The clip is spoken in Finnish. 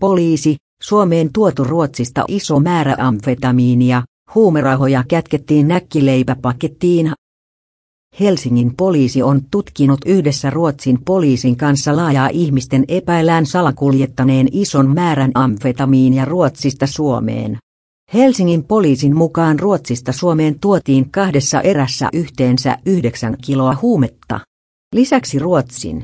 Poliisi, Suomeen tuotu Ruotsista iso määrä amfetamiinia, huumerahoja kätkettiin näkkileipäpakettiin. Helsingin poliisi on tutkinut yhdessä Ruotsin poliisin kanssa laajaa ihmisten epäilään salakuljettaneen ison määrän amfetamiinia Ruotsista Suomeen. Helsingin poliisin mukaan Ruotsista Suomeen tuotiin kahdessa erässä yhteensä 9 kiloa huumetta. Lisäksi Ruotsin